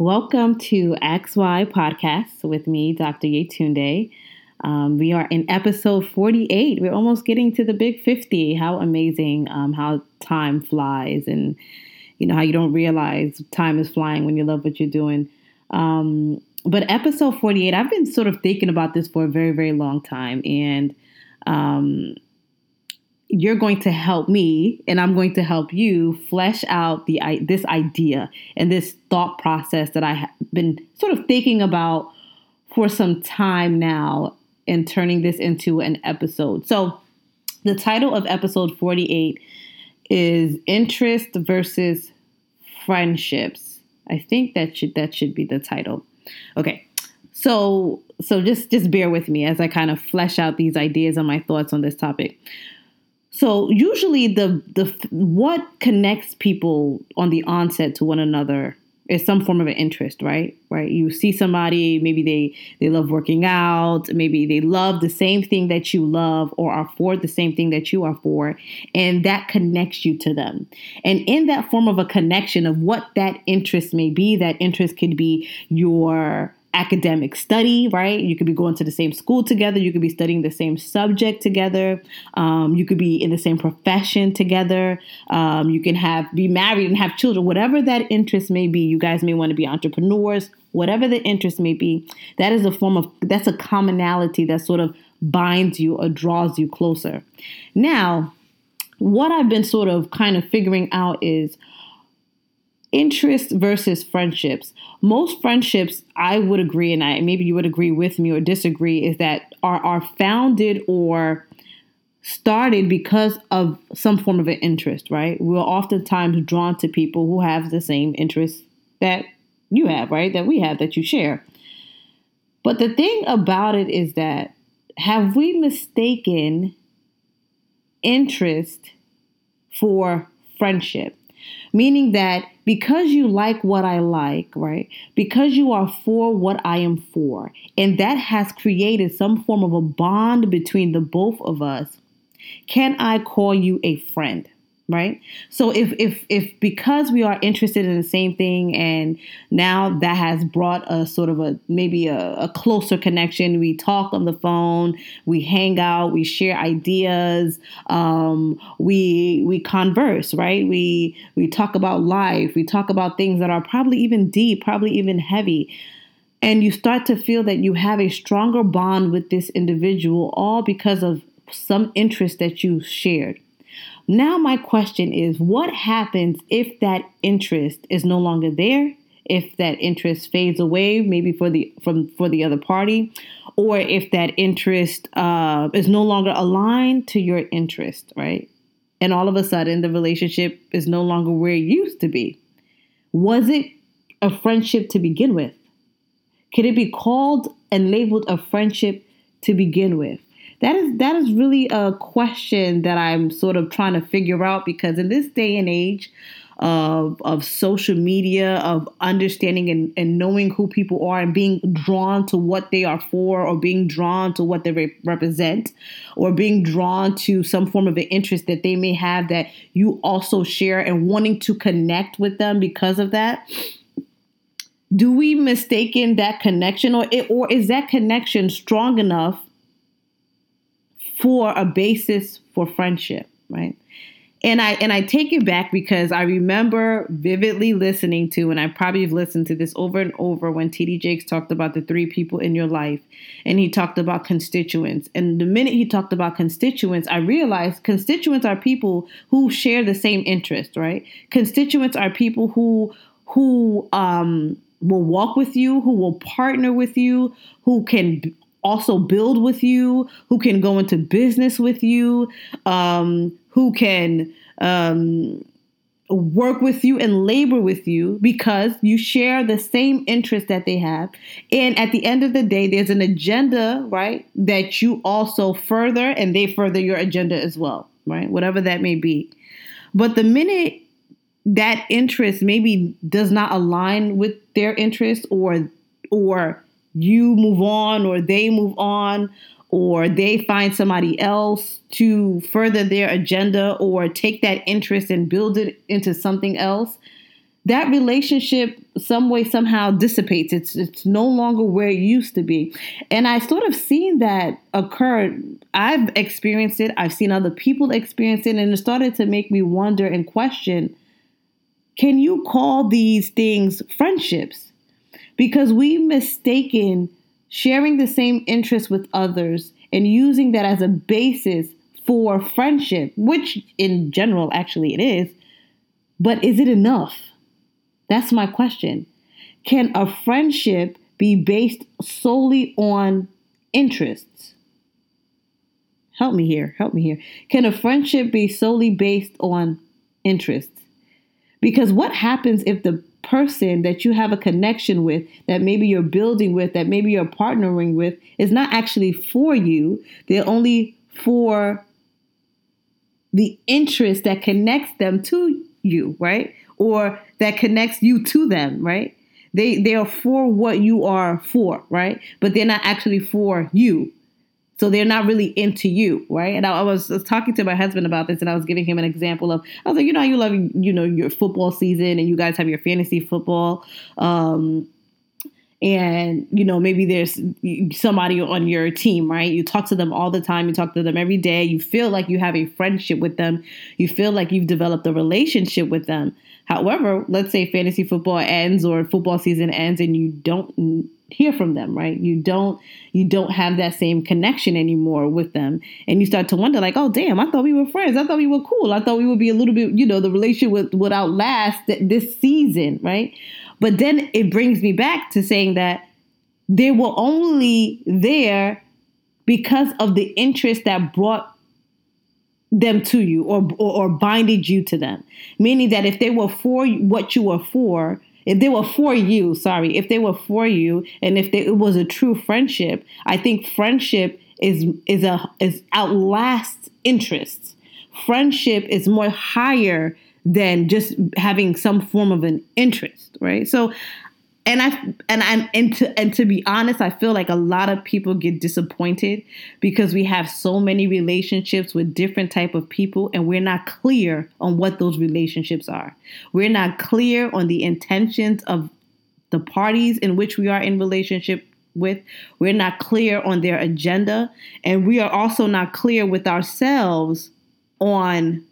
Welcome to XY Podcast with me, Dr. Yetunde. Um, we are in episode 48. We're almost getting to the big 50. How amazing um, how time flies and you know how you don't realize time is flying when you love what you're doing. Um, but episode 48, I've been sort of thinking about this for a very, very long time. And um, you're going to help me and I'm going to help you flesh out the this idea and this thought process that I have been sort of thinking about for some time now and turning this into an episode. So the title of episode 48 is interest versus friendships. I think that should that should be the title. Okay. So so just just bear with me as I kind of flesh out these ideas and my thoughts on this topic. So usually the the what connects people on the onset to one another is some form of an interest, right? Right. You see somebody, maybe they they love working out, maybe they love the same thing that you love or are for the same thing that you are for, and that connects you to them. And in that form of a connection of what that interest may be, that interest could be your academic study, right? You could be going to the same school together. You could be studying the same subject together. Um, you could be in the same profession together. Um, you can have be married and have children. Whatever that interest may be, you guys may want to be entrepreneurs. Whatever the interest may be, that is a form of that's a commonality that sort of binds you or draws you closer. Now, what I've been sort of kind of figuring out is interest versus friendships. Most friendships, I would agree, and I maybe you would agree with me or disagree, is that are are founded or started because of some form of an interest, right? We're oftentimes drawn to people who have the same interests that you have, right? That we have, that you share. But the thing about it is that have we mistaken interest for friendship? Meaning that because you like what I like, right? Because you are for what I am for, and that has created some form of a bond between the both of us, can I call you a friend? Right? So if if if because we are interested in the same thing and now that has brought a sort of a maybe a, a, closer connection we talk on the phone we hang out we share ideas um, we we converse right? We we talk about life we talk about things that are probably even deep probably even heavy. And you start to feel that you have a stronger bond with this individual all because of some interest that you shared now, my question is what happens if that interest is no longer there? If that interest fades away, maybe for the from for the other party, or if that interest uh, is no longer aligned to your interest, right? And all of a sudden, the relationship is no longer where it used to be. Was it a friendship to begin with? Could it be called and labeled a friendship to begin with? That is that is really a question that I'm sort of trying to figure out because in this day and age of of social media, of understanding and, and knowing who people are and being drawn to what they are for or being drawn to what they re- represent or being drawn to some form of an interest that they may have that you also share and wanting to connect with them because of that do we mistaken that connection or it, or is that connection strong enough for a basis for friendship, right? And I and I take it back because I remember vividly listening to, and I probably have listened to this over and over when TD Jakes talked about the three people in your life, and he talked about constituents. And the minute he talked about constituents, I realized constituents are people who share the same interest, right? Constituents are people who who um, will walk with you, who will partner with you, who can also build with you, who can go into business with you, um, who can um, work with you and labor with you because you share the same interest that they have. And at the end of the day, there's an agenda, right, that you also further and they further your agenda as well, right? Whatever that may be. But the minute that interest maybe does not align with their interest or or you move on or they move on or they find somebody else to further their agenda or take that interest and build it into something else, that relationship some way somehow dissipates. It's it's no longer where it used to be. And i sort of seen that occur. I've experienced it. I've seen other people experience it and it started to make me wonder and question can you call these things friendships because we mistaken sharing the same interests with others and using that as a basis for friendship which in general actually it is but is it enough that's my question. Can a friendship be based solely on interests? Help me here. Help me here. Can a friendship be solely based on interests? Because what happens if the person that you have a connection with, that maybe you're building with, that maybe you're partnering with, is not actually for you? They're only for the interest that connects them to you, right? Or that connects you to them, right? They they are for what you are for, right? But they're not actually for you. So they're not really into you, right? And I, I was, was talking to my husband about this, and I was giving him an example of I was like, you know, you love you know your football season, and you guys have your fantasy football. Um, and you know maybe there's somebody on your team right you talk to them all the time you talk to them every day you feel like you have a friendship with them you feel like you've developed a relationship with them However, let's say fantasy football ends or football season ends and you don't hear from them, right? You don't you don't have that same connection anymore with them. And you start to wonder like, "Oh, damn, I thought we were friends. I thought we were cool. I thought we would be a little bit, you know, the relationship would, would outlast this season, right?" But then it brings me back to saying that they were only there because of the interest that brought them to you or, or, or binded you to them. Meaning that if they were for what you were for, if they were for you, sorry, if they were for you, and if they, it was a true friendship, I think friendship is is a is outlasts interests. Friendship is more higher than just having some form of an interest, right? So and I and I and to and to be honest, I feel like a lot of people get disappointed because we have so many relationships with different type of people and we're not clear on what those relationships are. We're not clear on the intentions of the parties in which we are in relationship with. We're not clear on their agenda and we are also not clear with ourselves on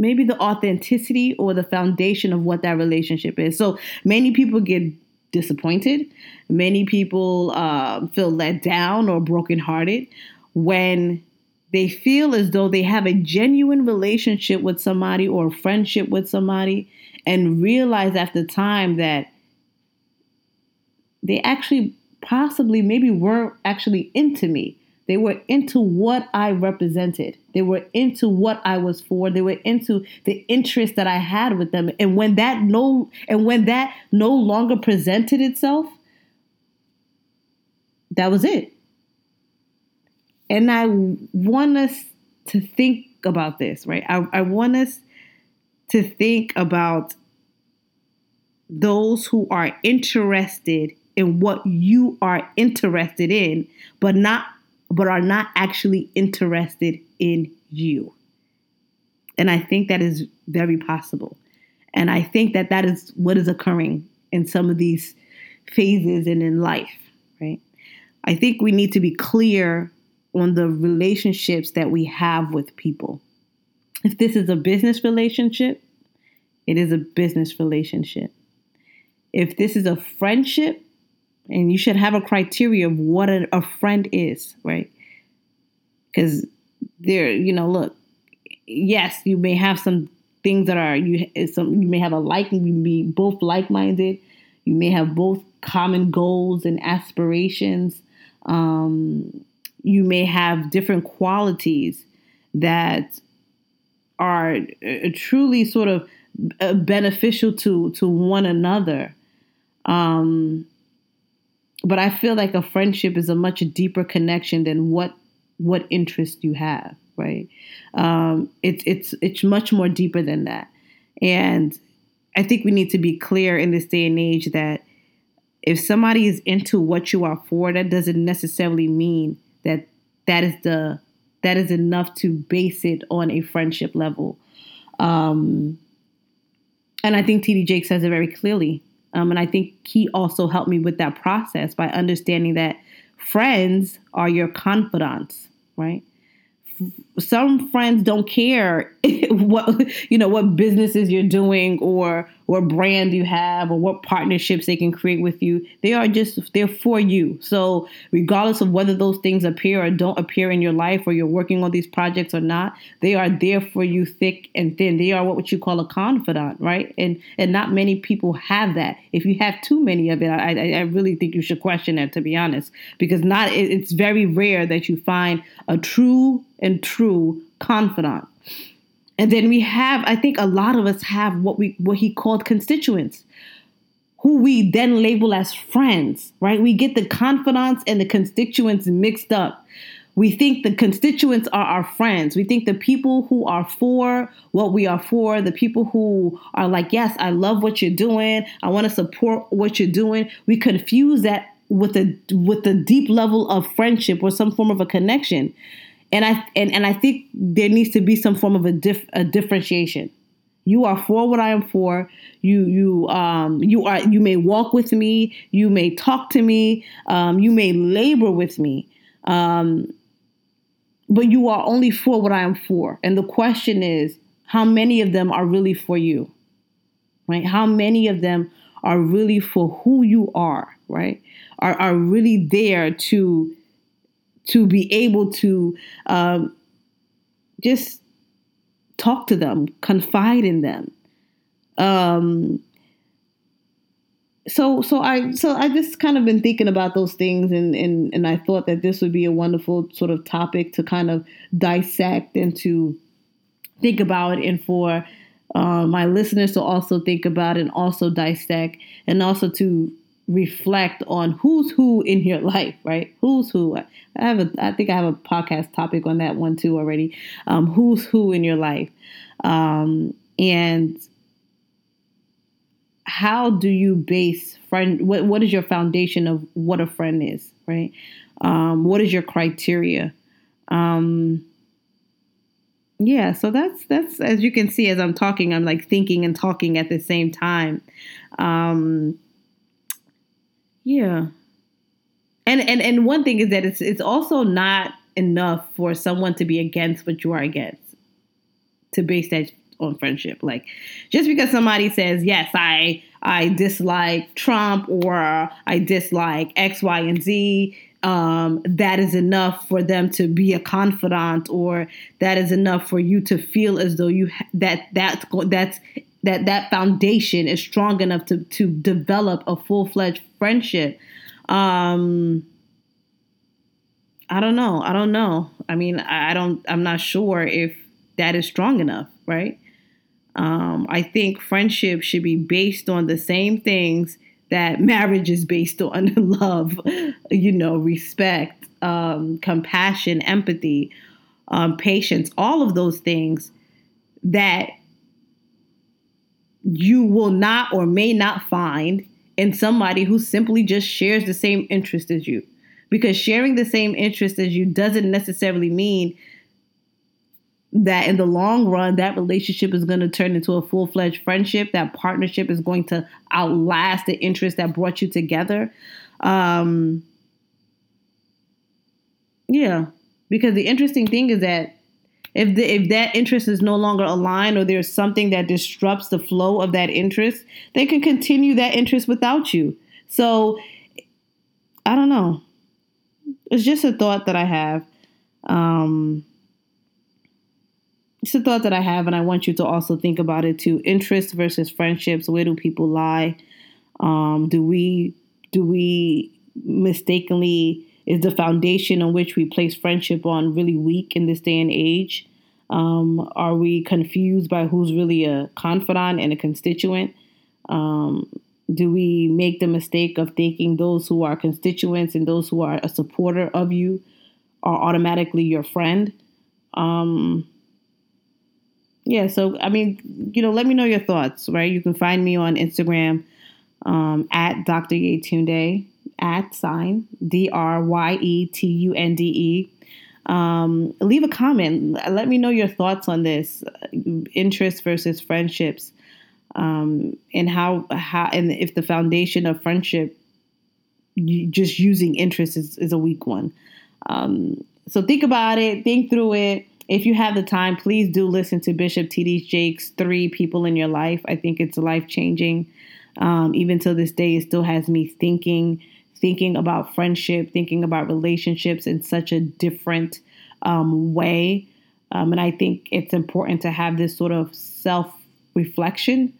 maybe the authenticity or the foundation of what that relationship is. So many people get disappointed. Many people uh, feel let down or brokenhearted when they feel as though they have a genuine relationship with somebody or a friendship with somebody and realize after time that they actually possibly maybe weren't actually into me they were into what I represented. They were into what I was for. They were into the interest that I had with them. And when that no and when that no longer presented itself, that was it. And I want us to think about this, right? I, I want us to think about those who are interested in what you are interested in, but not but are not actually interested in you. And I think that is very possible. And I think that that is what is occurring in some of these phases and in life, right? I think we need to be clear on the relationships that we have with people. If this is a business relationship, it is a business relationship. If this is a friendship, and you should have a criteria of what a, a friend is, right? Because there, you know, look, yes, you may have some things that are you some you may have a like you may be both like-minded. You may have both common goals and aspirations. Um, you may have different qualities that are uh, truly sort of uh, beneficial to to one another. Um, but I feel like a friendship is a much deeper connection than what what interest you have, right? Um, it's it's it's much more deeper than that, and I think we need to be clear in this day and age that if somebody is into what you are for, that doesn't necessarily mean that that is the that is enough to base it on a friendship level. Um, and I think TD Jake says it very clearly. Um, and I think he also helped me with that process by understanding that friends are your confidants, right? Some friends don't care what you know what businesses you're doing or what brand you have or what partnerships they can create with you. They are just they're for you. So regardless of whether those things appear or don't appear in your life or you're working on these projects or not, they are there for you thick and thin. They are what you call a confidant, right? And and not many people have that. If you have too many of it, I I really think you should question that to be honest, because not it's very rare that you find a true and true confidant. And then we have, I think a lot of us have what we what he called constituents, who we then label as friends, right? We get the confidants and the constituents mixed up. We think the constituents are our friends. We think the people who are for what we are for, the people who are like, yes, I love what you're doing. I want to support what you're doing. We confuse that with a with a deep level of friendship or some form of a connection and I and, and I think there needs to be some form of a, dif- a differentiation. You are for what I am for. You you um you are you may walk with me. You may talk to me. Um, you may labor with me. Um, but you are only for what I am for. And the question is, how many of them are really for you? Right? How many of them are really for who you are? Right? Are are really there to to be able to um, just talk to them, confide in them. Um, so so I so I just kind of been thinking about those things and and and I thought that this would be a wonderful sort of topic to kind of dissect and to think about and for uh, my listeners to also think about and also dissect and also to reflect on who's who in your life, right? Who's who. I have a, I think I have a podcast topic on that one too already. Um, who's who in your life, um, and how do you base friend? What what is your foundation of what a friend is, right? Um, what is your criteria? Um, yeah, so that's that's as you can see as I'm talking, I'm like thinking and talking at the same time. Um, yeah. And and and one thing is that it's it's also not enough for someone to be against what you are against to base that on friendship. Like just because somebody says, "Yes, I I dislike Trump or I dislike X, Y, and Z," um, that is enough for them to be a confidant, or that is enough for you to feel as though you ha- that that's that's that that foundation is strong enough to to develop a full fledged friendship. Um, I don't know. I don't know. I mean, I don't. I'm not sure if that is strong enough, right? Um, I think friendship should be based on the same things that marriage is based on: love, you know, respect, um, compassion, empathy, um, patience. All of those things that you will not or may not find in somebody who simply just shares the same interest as you. Because sharing the same interest as you doesn't necessarily mean that in the long run, that relationship is going to turn into a full fledged friendship. That partnership is going to outlast the interest that brought you together. Um, yeah, because the interesting thing is that if the, if that interest is no longer aligned or there's something that disrupts the flow of that interest, they can continue that interest without you. So I don't know. It's just a thought that I have. Um, it's a thought that I have, and I want you to also think about it too. Interest versus friendships. Where do people lie? Um, do we do we mistakenly is the foundation on which we place friendship on really weak in this day and age? Um, are we confused by who's really a confidant and a constituent? Um, do we make the mistake of thinking those who are constituents and those who are a supporter of you are automatically your friend? Um, yeah, so I mean, you know, let me know your thoughts, right? You can find me on Instagram um, at Dr. Yetunde at sign D R Y E T U N D E. Um, leave a comment. Let me know your thoughts on this interest versus friendships. um, and how how and if the foundation of friendship just using interest is, is a weak one. Um, so think about it, think through it. If you have the time, please do listen to Bishop T.D. Jakes' Three People in Your Life. I think it's life changing. Um, even till this day, it still has me thinking, thinking about friendship, thinking about relationships in such a different um, way. Um, and I think it's important to have this sort of self reflection.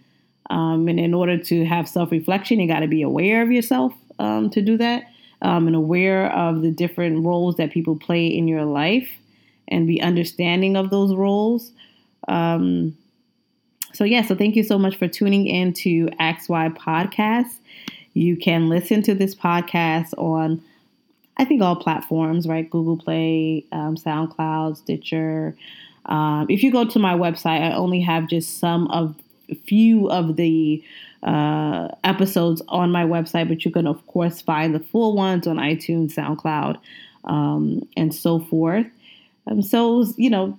Um, and in order to have self reflection, you got to be aware of yourself um, to do that um, and aware of the different roles that people play in your life and be understanding of those roles. Um, so, yeah, so thank you so much for tuning in to XY Podcast. You can listen to this podcast on, I think, all platforms, right? Google Play, um, SoundCloud, Stitcher. Um, if you go to my website, I only have just some of few of the uh, episodes on my website, but you can, of course, find the full ones on iTunes, SoundCloud, um, and so forth. Um, so, you know,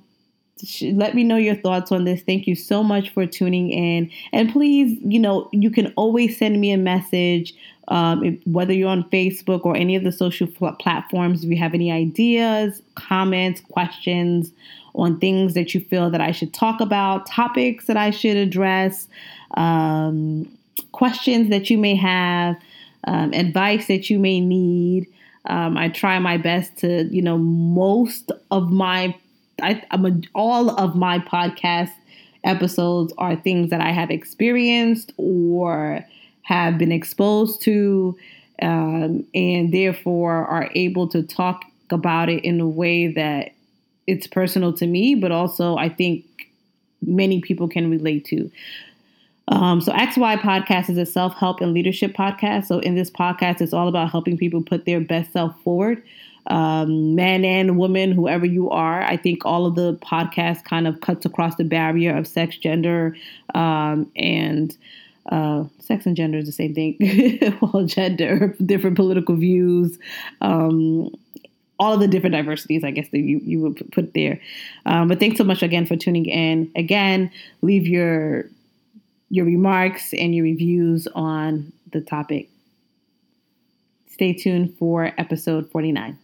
let me know your thoughts on this. Thank you so much for tuning in. And please, you know, you can always send me a message, um, if, whether you're on Facebook or any of the social platforms. If you have any ideas, comments, questions on things that you feel that I should talk about, topics that I should address, um, questions that you may have, um, advice that you may need. Um, I try my best to, you know, most of my, I, I'm a, all of my podcast episodes are things that I have experienced or have been exposed to, um, and therefore are able to talk about it in a way that it's personal to me, but also I think many people can relate to. Um, so XY Podcast is a self help and leadership podcast. So in this podcast, it's all about helping people put their best self forward. Um, man and woman, whoever you are, I think all of the podcast kind of cuts across the barrier of sex, gender, um, and uh, sex and gender is the same thing. well, gender, different political views, um, all of the different diversities, I guess that you, you would put there. Um, but thanks so much again for tuning in. Again, leave your your remarks and your reviews on the topic. Stay tuned for episode 49.